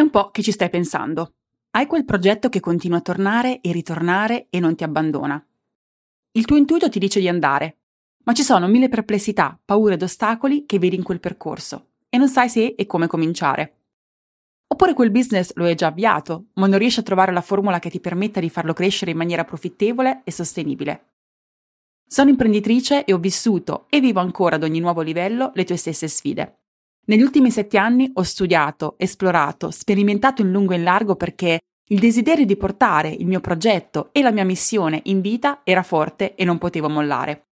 È un po' che ci stai pensando. Hai quel progetto che continua a tornare e ritornare e non ti abbandona. Il tuo intuito ti dice di andare, ma ci sono mille perplessità, paure ed ostacoli che vedi in quel percorso e non sai se e come cominciare. Oppure quel business lo hai già avviato, ma non riesci a trovare la formula che ti permetta di farlo crescere in maniera profittevole e sostenibile. Sono imprenditrice e ho vissuto e vivo ancora ad ogni nuovo livello le tue stesse sfide. Negli ultimi sette anni ho studiato, esplorato, sperimentato in lungo e in largo perché il desiderio di portare il mio progetto e la mia missione in vita era forte e non potevo mollare.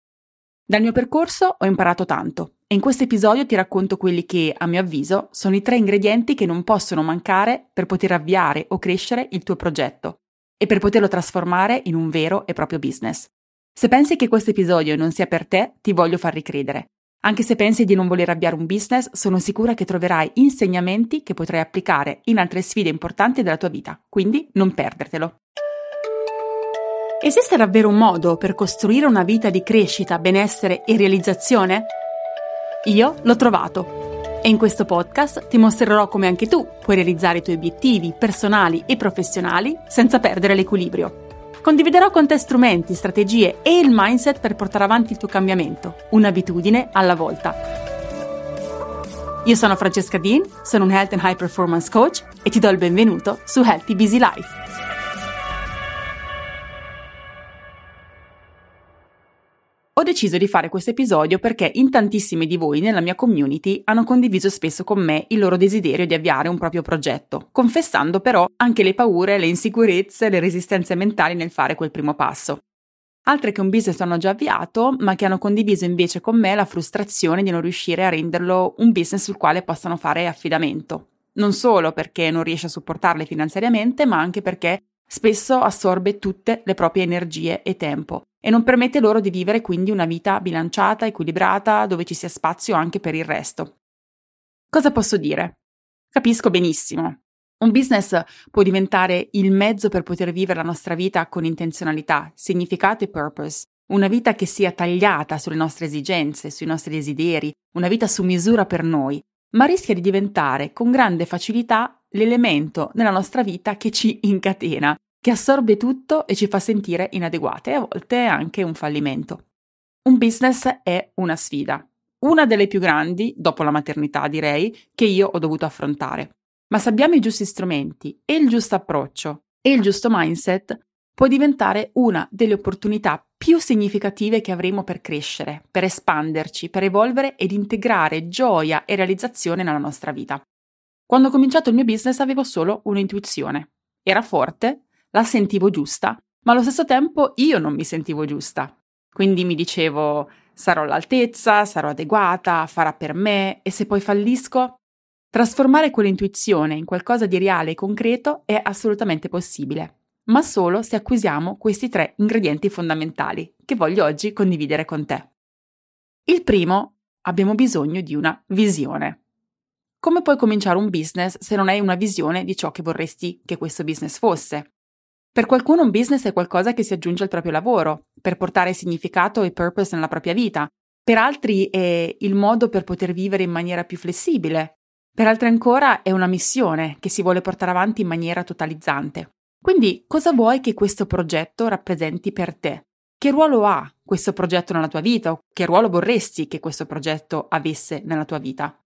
Dal mio percorso ho imparato tanto e in questo episodio ti racconto quelli che, a mio avviso, sono i tre ingredienti che non possono mancare per poter avviare o crescere il tuo progetto e per poterlo trasformare in un vero e proprio business. Se pensi che questo episodio non sia per te, ti voglio far ricredere. Anche se pensi di non voler avviare un business, sono sicura che troverai insegnamenti che potrai applicare in altre sfide importanti della tua vita, quindi non perdertelo. Esiste davvero un modo per costruire una vita di crescita, benessere e realizzazione? Io l'ho trovato e in questo podcast ti mostrerò come anche tu puoi realizzare i tuoi obiettivi personali e professionali senza perdere l'equilibrio. Condividerò con te strumenti, strategie e il mindset per portare avanti il tuo cambiamento, un'abitudine alla volta. Io sono Francesca Dean, sono un Health and High Performance Coach e ti do il benvenuto su Healthy Busy Life. Ho deciso di fare questo episodio perché in tantissimi di voi nella mia community hanno condiviso spesso con me il loro desiderio di avviare un proprio progetto, confessando però anche le paure, le insicurezze, le resistenze mentali nel fare quel primo passo. Altre che un business hanno già avviato, ma che hanno condiviso invece con me la frustrazione di non riuscire a renderlo un business sul quale possano fare affidamento. Non solo perché non riesce a supportarle finanziariamente, ma anche perché spesso assorbe tutte le proprie energie e tempo e non permette loro di vivere quindi una vita bilanciata, equilibrata, dove ci sia spazio anche per il resto. Cosa posso dire? Capisco benissimo. Un business può diventare il mezzo per poter vivere la nostra vita con intenzionalità, significato e purpose, una vita che sia tagliata sulle nostre esigenze, sui nostri desideri, una vita su misura per noi, ma rischia di diventare con grande facilità l'elemento nella nostra vita che ci incatena, che assorbe tutto e ci fa sentire inadeguate e a volte anche un fallimento. Un business è una sfida, una delle più grandi, dopo la maternità direi, che io ho dovuto affrontare. Ma se abbiamo i giusti strumenti e il giusto approccio e il giusto mindset, può diventare una delle opportunità più significative che avremo per crescere, per espanderci, per evolvere ed integrare gioia e realizzazione nella nostra vita. Quando ho cominciato il mio business avevo solo un'intuizione. Era forte, la sentivo giusta, ma allo stesso tempo io non mi sentivo giusta. Quindi mi dicevo sarò all'altezza, sarò adeguata, farà per me e se poi fallisco? Trasformare quell'intuizione in qualcosa di reale e concreto è assolutamente possibile, ma solo se acquisiamo questi tre ingredienti fondamentali che voglio oggi condividere con te. Il primo, abbiamo bisogno di una visione. Come puoi cominciare un business se non hai una visione di ciò che vorresti che questo business fosse? Per qualcuno un business è qualcosa che si aggiunge al proprio lavoro, per portare significato e purpose nella propria vita. Per altri è il modo per poter vivere in maniera più flessibile. Per altri ancora è una missione che si vuole portare avanti in maniera totalizzante. Quindi cosa vuoi che questo progetto rappresenti per te? Che ruolo ha questo progetto nella tua vita o che ruolo vorresti che questo progetto avesse nella tua vita?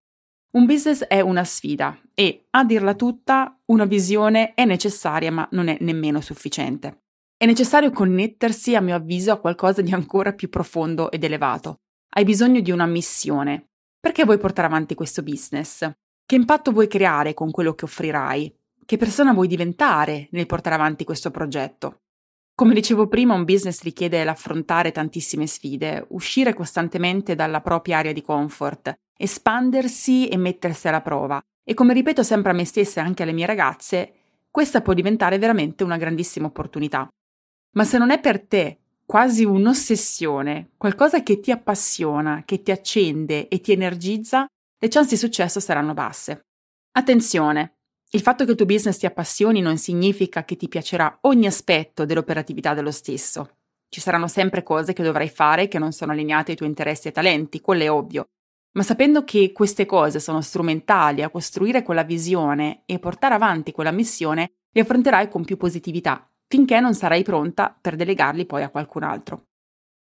Un business è una sfida e, a dirla tutta, una visione è necessaria ma non è nemmeno sufficiente. È necessario connettersi, a mio avviso, a qualcosa di ancora più profondo ed elevato. Hai bisogno di una missione. Perché vuoi portare avanti questo business? Che impatto vuoi creare con quello che offrirai? Che persona vuoi diventare nel portare avanti questo progetto? Come dicevo prima, un business richiede l'affrontare tantissime sfide, uscire costantemente dalla propria area di comfort, espandersi e mettersi alla prova. E come ripeto sempre a me stessa e anche alle mie ragazze, questa può diventare veramente una grandissima opportunità. Ma se non è per te quasi un'ossessione, qualcosa che ti appassiona, che ti accende e ti energizza, le chance di successo saranno basse. Attenzione, il fatto che il tuo business ti appassioni non significa che ti piacerà ogni aspetto dell'operatività dello stesso. Ci saranno sempre cose che dovrai fare che non sono allineate ai tuoi interessi e talenti, quello è ovvio. ma sapendo che queste cose sono strumentali a costruire quella visione e portare avanti quella missione, li affronterai con più positività, finché non sarai pronta per delegarli poi a qualcun altro.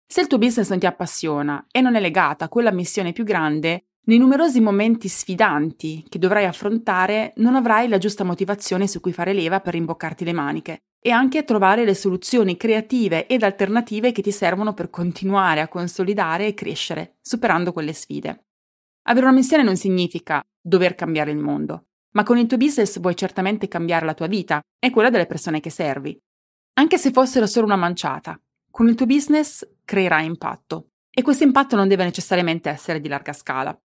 Se il tuo business non ti appassiona e non è legata a quella missione più grande, nei numerosi momenti sfidanti che dovrai affrontare non avrai la giusta motivazione su cui fare leva per rimboccarti le maniche e anche trovare le soluzioni creative ed alternative che ti servono per continuare a consolidare e crescere, superando quelle sfide. Avere una missione non significa dover cambiare il mondo, ma con il tuo business vuoi certamente cambiare la tua vita e quella delle persone che servi. Anche se fossero solo una manciata, con il tuo business creerai impatto e questo impatto non deve necessariamente essere di larga scala.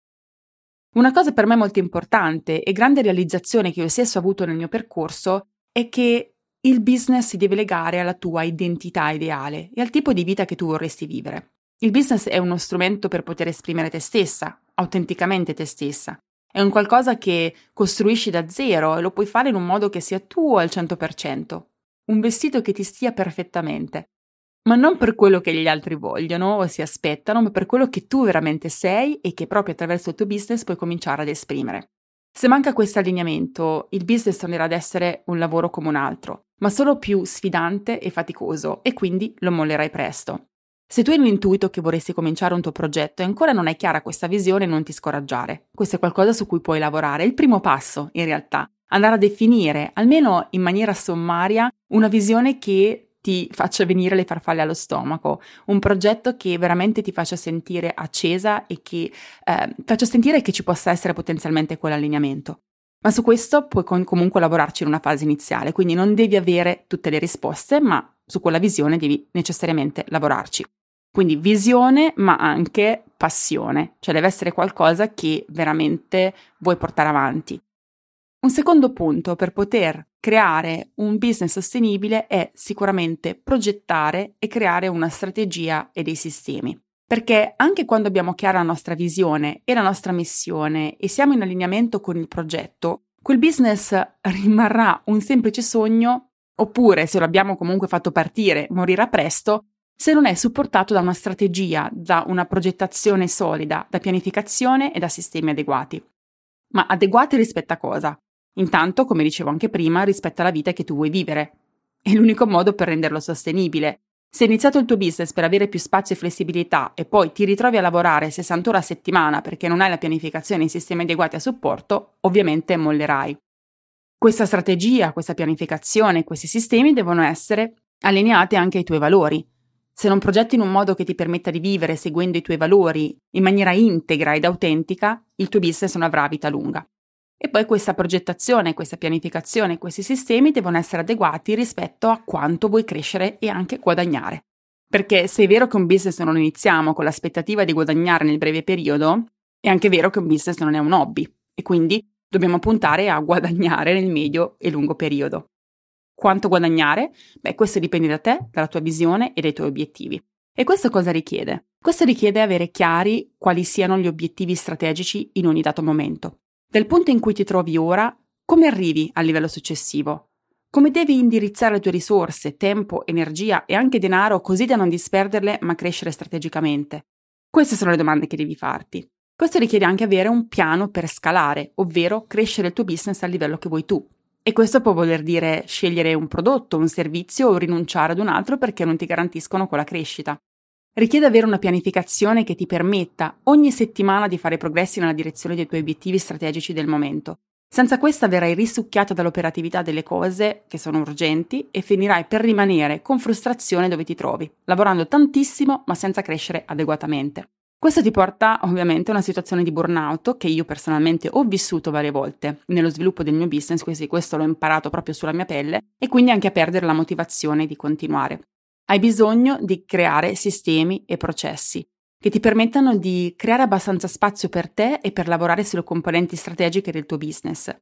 Una cosa per me molto importante e grande realizzazione che io stesso ho avuto nel mio percorso è che il business si deve legare alla tua identità ideale e al tipo di vita che tu vorresti vivere. Il business è uno strumento per poter esprimere te stessa, autenticamente te stessa. È un qualcosa che costruisci da zero e lo puoi fare in un modo che sia tuo al 100%. Un vestito che ti stia perfettamente. Ma non per quello che gli altri vogliono o si aspettano, ma per quello che tu veramente sei e che proprio attraverso il tuo business puoi cominciare ad esprimere. Se manca questo allineamento, il business tornerà ad essere un lavoro come un altro, ma solo più sfidante e faticoso e quindi lo mollerai presto. Se tu hai un intuito che vorresti cominciare un tuo progetto e ancora non hai chiara questa visione, non ti scoraggiare. Questo è qualcosa su cui puoi lavorare. È il primo passo, in realtà. Andare a definire, almeno in maniera sommaria, una visione che ti faccia venire le farfalle allo stomaco, un progetto che veramente ti faccia sentire accesa e che eh, faccia sentire che ci possa essere potenzialmente quell'allineamento. Ma su questo puoi con- comunque lavorarci in una fase iniziale, quindi non devi avere tutte le risposte, ma su quella visione devi necessariamente lavorarci. Quindi visione, ma anche passione, cioè deve essere qualcosa che veramente vuoi portare avanti. Un secondo punto per poter creare un business sostenibile è sicuramente progettare e creare una strategia e dei sistemi. Perché anche quando abbiamo chiara la nostra visione e la nostra missione e siamo in allineamento con il progetto, quel business rimarrà un semplice sogno oppure se lo abbiamo comunque fatto partire morirà presto se non è supportato da una strategia, da una progettazione solida, da pianificazione e da sistemi adeguati. Ma adeguati rispetto a cosa? Intanto, come dicevo anche prima, rispetto alla vita che tu vuoi vivere. È l'unico modo per renderlo sostenibile. Se hai iniziato il tuo business per avere più spazio e flessibilità e poi ti ritrovi a lavorare 60 ore a settimana perché non hai la pianificazione e i sistemi adeguati a supporto, ovviamente mollerai. Questa strategia, questa pianificazione, questi sistemi devono essere allineati anche ai tuoi valori, se non progetti in un modo che ti permetta di vivere seguendo i tuoi valori in maniera integra ed autentica, il tuo business non avrà vita lunga. E poi questa progettazione, questa pianificazione, questi sistemi devono essere adeguati rispetto a quanto vuoi crescere e anche guadagnare. Perché se è vero che un business non lo iniziamo con l'aspettativa di guadagnare nel breve periodo, è anche vero che un business non è un hobby e quindi dobbiamo puntare a guadagnare nel medio e lungo periodo. Quanto guadagnare? Beh, questo dipende da te, dalla tua visione e dai tuoi obiettivi. E questo cosa richiede? Questo richiede avere chiari quali siano gli obiettivi strategici in ogni dato momento. Dal punto in cui ti trovi ora, come arrivi al livello successivo? Come devi indirizzare le tue risorse, tempo, energia e anche denaro così da non disperderle ma crescere strategicamente? Queste sono le domande che devi farti. Questo richiede anche avere un piano per scalare, ovvero crescere il tuo business al livello che vuoi tu, e questo può voler dire scegliere un prodotto, un servizio o rinunciare ad un altro perché non ti garantiscono quella crescita. Richiede avere una pianificazione che ti permetta ogni settimana di fare progressi nella direzione dei tuoi obiettivi strategici del momento. Senza questa verrai risucchiata dall'operatività delle cose che sono urgenti e finirai per rimanere con frustrazione dove ti trovi, lavorando tantissimo ma senza crescere adeguatamente. Questo ti porta ovviamente a una situazione di burnout che io personalmente ho vissuto varie volte nello sviluppo del mio business, quindi questo l'ho imparato proprio sulla mia pelle e quindi anche a perdere la motivazione di continuare. Hai bisogno di creare sistemi e processi che ti permettano di creare abbastanza spazio per te e per lavorare sulle componenti strategiche del tuo business.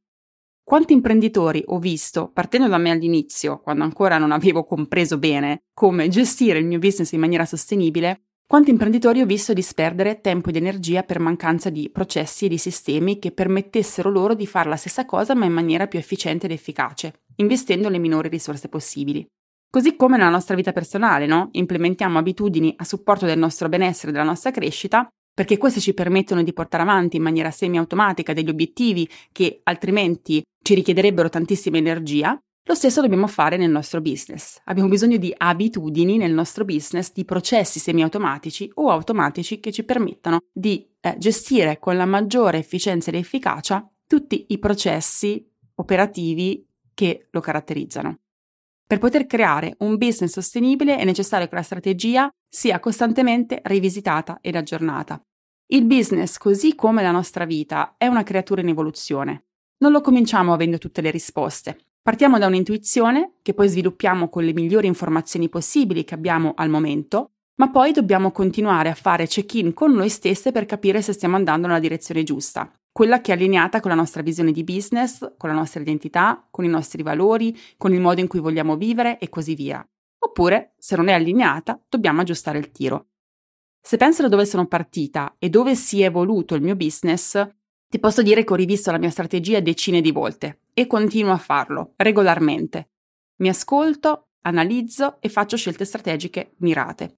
Quanti imprenditori ho visto, partendo da me all'inizio, quando ancora non avevo compreso bene come gestire il mio business in maniera sostenibile, quanti imprenditori ho visto disperdere tempo ed energia per mancanza di processi e di sistemi che permettessero loro di fare la stessa cosa ma in maniera più efficiente ed efficace, investendo le minori risorse possibili. Così come nella nostra vita personale, no? Implementiamo abitudini a supporto del nostro benessere e della nostra crescita, perché queste ci permettono di portare avanti in maniera semi-automatica degli obiettivi che altrimenti ci richiederebbero tantissima energia, lo stesso dobbiamo fare nel nostro business. Abbiamo bisogno di abitudini nel nostro business, di processi semi-automatici o automatici che ci permettano di eh, gestire con la maggiore efficienza ed efficacia tutti i processi operativi che lo caratterizzano. Per poter creare un business sostenibile è necessario che la strategia sia costantemente rivisitata ed aggiornata. Il business, così come la nostra vita, è una creatura in evoluzione. Non lo cominciamo avendo tutte le risposte. Partiamo da un'intuizione che poi sviluppiamo con le migliori informazioni possibili che abbiamo al momento, ma poi dobbiamo continuare a fare check-in con noi stesse per capire se stiamo andando nella direzione giusta quella che è allineata con la nostra visione di business, con la nostra identità, con i nostri valori, con il modo in cui vogliamo vivere e così via. Oppure, se non è allineata, dobbiamo aggiustare il tiro. Se penso da dove sono partita e dove si è evoluto il mio business, ti posso dire che ho rivisto la mia strategia decine di volte e continuo a farlo regolarmente. Mi ascolto, analizzo e faccio scelte strategiche mirate.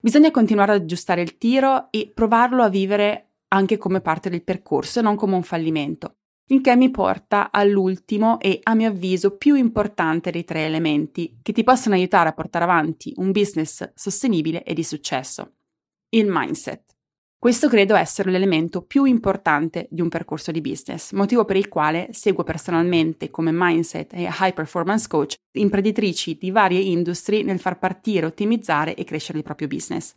Bisogna continuare ad aggiustare il tiro e provarlo a vivere anche come parte del percorso e non come un fallimento, il che mi porta all'ultimo e a mio avviso più importante dei tre elementi che ti possono aiutare a portare avanti un business sostenibile e di successo, il mindset. Questo credo essere l'elemento più importante di un percorso di business, motivo per il quale seguo personalmente come mindset e high performance coach imprenditrici di varie industrie nel far partire, ottimizzare e crescere il proprio business.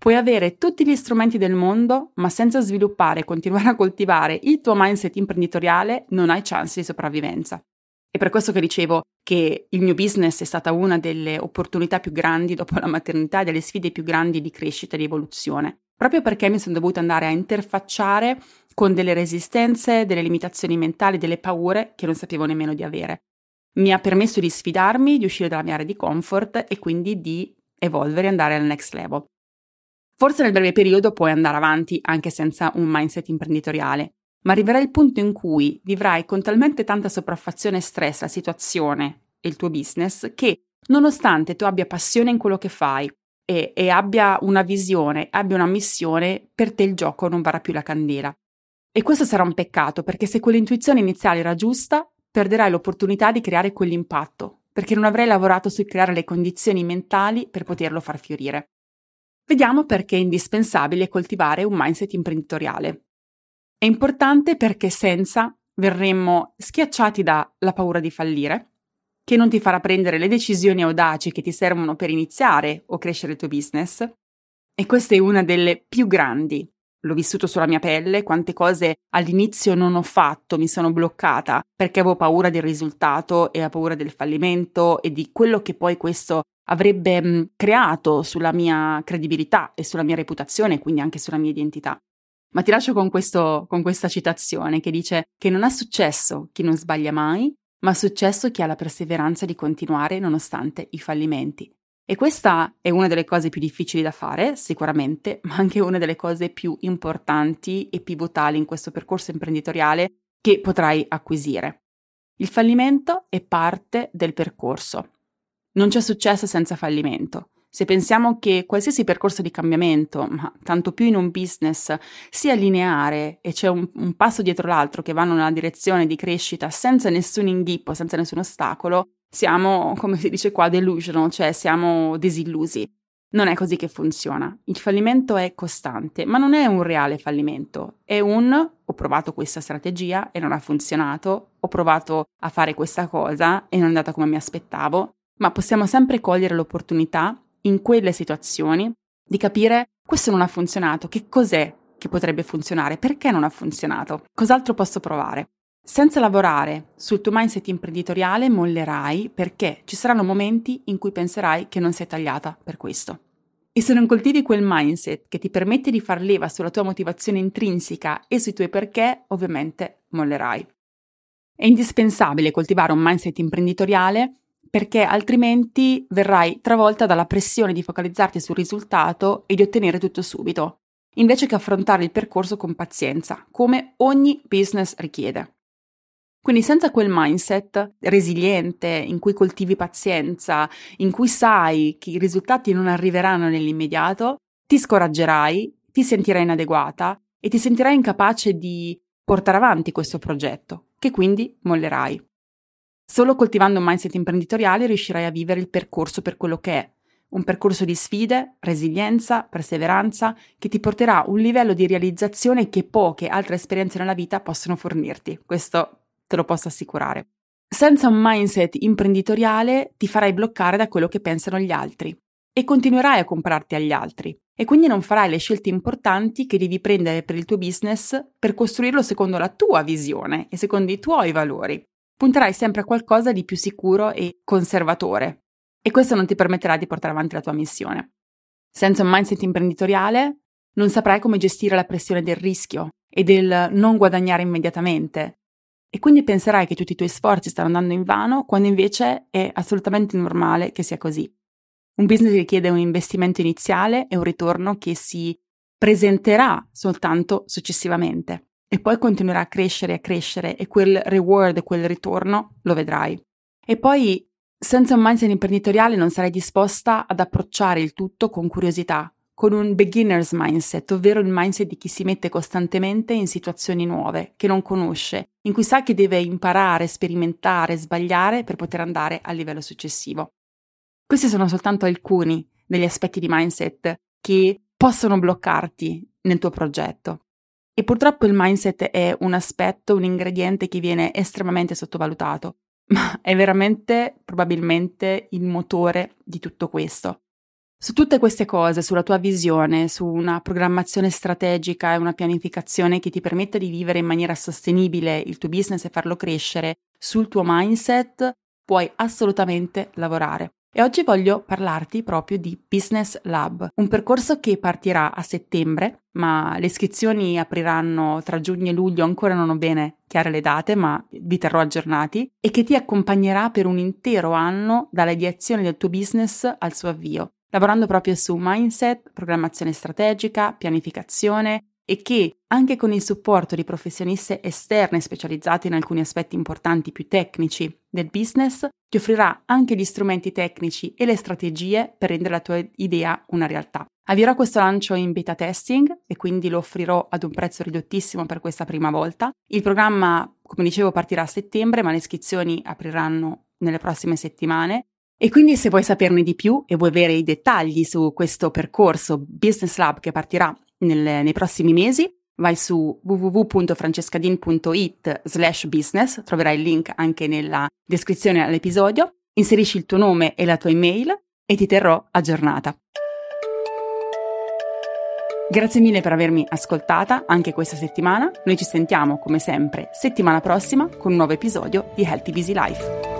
Puoi avere tutti gli strumenti del mondo, ma senza sviluppare e continuare a coltivare il tuo mindset imprenditoriale non hai chance di sopravvivenza. È per questo che dicevo che il mio business è stata una delle opportunità più grandi dopo la maternità delle sfide più grandi di crescita e di evoluzione, proprio perché mi sono dovuta andare a interfacciare con delle resistenze, delle limitazioni mentali, delle paure che non sapevo nemmeno di avere. Mi ha permesso di sfidarmi, di uscire dalla mia area di comfort e quindi di evolvere e andare al next level. Forse nel breve periodo puoi andare avanti anche senza un mindset imprenditoriale, ma arriverà il punto in cui vivrai con talmente tanta sopraffazione e stress la situazione e il tuo business che, nonostante tu abbia passione in quello che fai e, e abbia una visione, abbia una missione, per te il gioco non varrà più la candela. E questo sarà un peccato perché se quell'intuizione iniziale era giusta, perderai l'opportunità di creare quell'impatto, perché non avrai lavorato su creare le condizioni mentali per poterlo far fiorire. Vediamo perché è indispensabile coltivare un mindset imprenditoriale. È importante perché senza verremmo schiacciati dalla paura di fallire, che non ti farà prendere le decisioni audaci che ti servono per iniziare o crescere il tuo business. E questa è una delle più grandi. L'ho vissuto sulla mia pelle, quante cose all'inizio non ho fatto, mi sono bloccata perché avevo paura del risultato e avevo paura del fallimento e di quello che poi questo avrebbe mh, creato sulla mia credibilità e sulla mia reputazione e quindi anche sulla mia identità. Ma ti lascio con, questo, con questa citazione che dice che non ha successo chi non sbaglia mai, ma ha successo chi ha la perseveranza di continuare nonostante i fallimenti. E questa è una delle cose più difficili da fare, sicuramente, ma anche una delle cose più importanti e pivotali in questo percorso imprenditoriale che potrai acquisire. Il fallimento è parte del percorso, non c'è successo senza fallimento. Se pensiamo che qualsiasi percorso di cambiamento, ma tanto più in un business, sia lineare e c'è un, un passo dietro l'altro che vanno nella direzione di crescita senza nessun inghippo, senza nessun ostacolo, siamo, come si dice qua, delusional, cioè siamo disillusi. Non è così che funziona. Il fallimento è costante, ma non è un reale fallimento. È un ho provato questa strategia e non ha funzionato, ho provato a fare questa cosa e non è andata come mi aspettavo, ma possiamo sempre cogliere l'opportunità in quelle situazioni di capire questo non ha funzionato, che cos'è che potrebbe funzionare, perché non ha funzionato, cos'altro posso provare. Senza lavorare sul tuo mindset imprenditoriale mollerai perché ci saranno momenti in cui penserai che non sei tagliata per questo. E se non coltivi quel mindset che ti permette di far leva sulla tua motivazione intrinseca e sui tuoi perché, ovviamente mollerai. È indispensabile coltivare un mindset imprenditoriale perché altrimenti verrai travolta dalla pressione di focalizzarti sul risultato e di ottenere tutto subito, invece che affrontare il percorso con pazienza, come ogni business richiede. Quindi senza quel mindset resiliente in cui coltivi pazienza, in cui sai che i risultati non arriveranno nell'immediato, ti scoraggerai, ti ti sentirai inadeguata e ti sentirai incapace di portare avanti questo progetto, che quindi mollerai. Solo coltivando un mindset imprenditoriale riuscirai a vivere il percorso per quello che è, un percorso di sfide, resilienza, perseveranza, che ti porterà a un livello di realizzazione che poche altre esperienze nella vita possono fornirti. Questo te lo posso assicurare. Senza un mindset imprenditoriale ti farai bloccare da quello che pensano gli altri e continuerai a compararti agli altri e quindi non farai le scelte importanti che devi prendere per il tuo business per costruirlo secondo la tua visione e secondo i tuoi valori. Punterai sempre a qualcosa di più sicuro e conservatore e questo non ti permetterà di portare avanti la tua missione. Senza un mindset imprenditoriale non saprai come gestire la pressione del rischio e del non guadagnare immediatamente e quindi penserai che tutti i tuoi sforzi stanno andando in vano, quando invece è assolutamente normale che sia così. Un business richiede un investimento iniziale e un ritorno che si presenterà soltanto successivamente e poi continuerà a crescere e a crescere e quel reward, quel ritorno lo vedrai. E poi senza un mindset imprenditoriale non sarai disposta ad approcciare il tutto con curiosità, con un beginner's mindset, ovvero il mindset di chi si mette costantemente in situazioni nuove, che non conosce, in cui sa che deve imparare, sperimentare, sbagliare per poter andare al livello successivo. Questi sono soltanto alcuni degli aspetti di mindset che possono bloccarti nel tuo progetto. E purtroppo il mindset è un aspetto, un ingrediente che viene estremamente sottovalutato, ma è veramente probabilmente il motore di tutto questo. Su tutte queste cose, sulla tua visione, su una programmazione strategica e una pianificazione che ti permetta di vivere in maniera sostenibile il tuo business e farlo crescere, sul tuo mindset puoi assolutamente lavorare. E oggi voglio parlarti proprio di Business Lab, un percorso che partirà a settembre, ma le iscrizioni apriranno tra giugno e luglio, ancora non ho bene chiare le date, ma vi terrò aggiornati, e che ti accompagnerà per un intero anno dalla direzione del tuo business al suo avvio lavorando proprio su mindset, programmazione strategica, pianificazione e che, anche con il supporto di professioniste esterne specializzate in alcuni aspetti importanti più tecnici del business, ti offrirà anche gli strumenti tecnici e le strategie per rendere la tua idea una realtà. Avvierò questo lancio in beta testing e quindi lo offrirò ad un prezzo ridottissimo per questa prima volta. Il programma, come dicevo, partirà a settembre, ma le iscrizioni apriranno nelle prossime settimane e quindi se vuoi saperne di più e vuoi avere i dettagli su questo percorso Business Lab che partirà nel, nei prossimi mesi, vai su www.francescadin.it slash business, troverai il link anche nella descrizione all'episodio, inserisci il tuo nome e la tua email e ti terrò aggiornata. Grazie mille per avermi ascoltata anche questa settimana. Noi ci sentiamo come sempre settimana prossima con un nuovo episodio di Healthy Busy Life.